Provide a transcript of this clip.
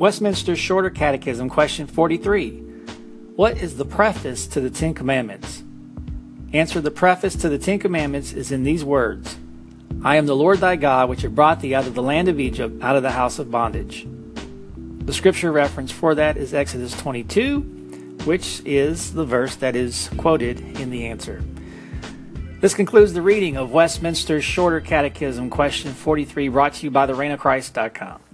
Westminster Shorter Catechism, question 43. What is the preface to the Ten Commandments? Answer The preface to the Ten Commandments is in these words I am the Lord thy God, which have brought thee out of the land of Egypt, out of the house of bondage. The scripture reference for that is Exodus 22, which is the verse that is quoted in the answer. This concludes the reading of Westminster's Shorter Catechism, question 43, brought to you by thereignofchrist.com.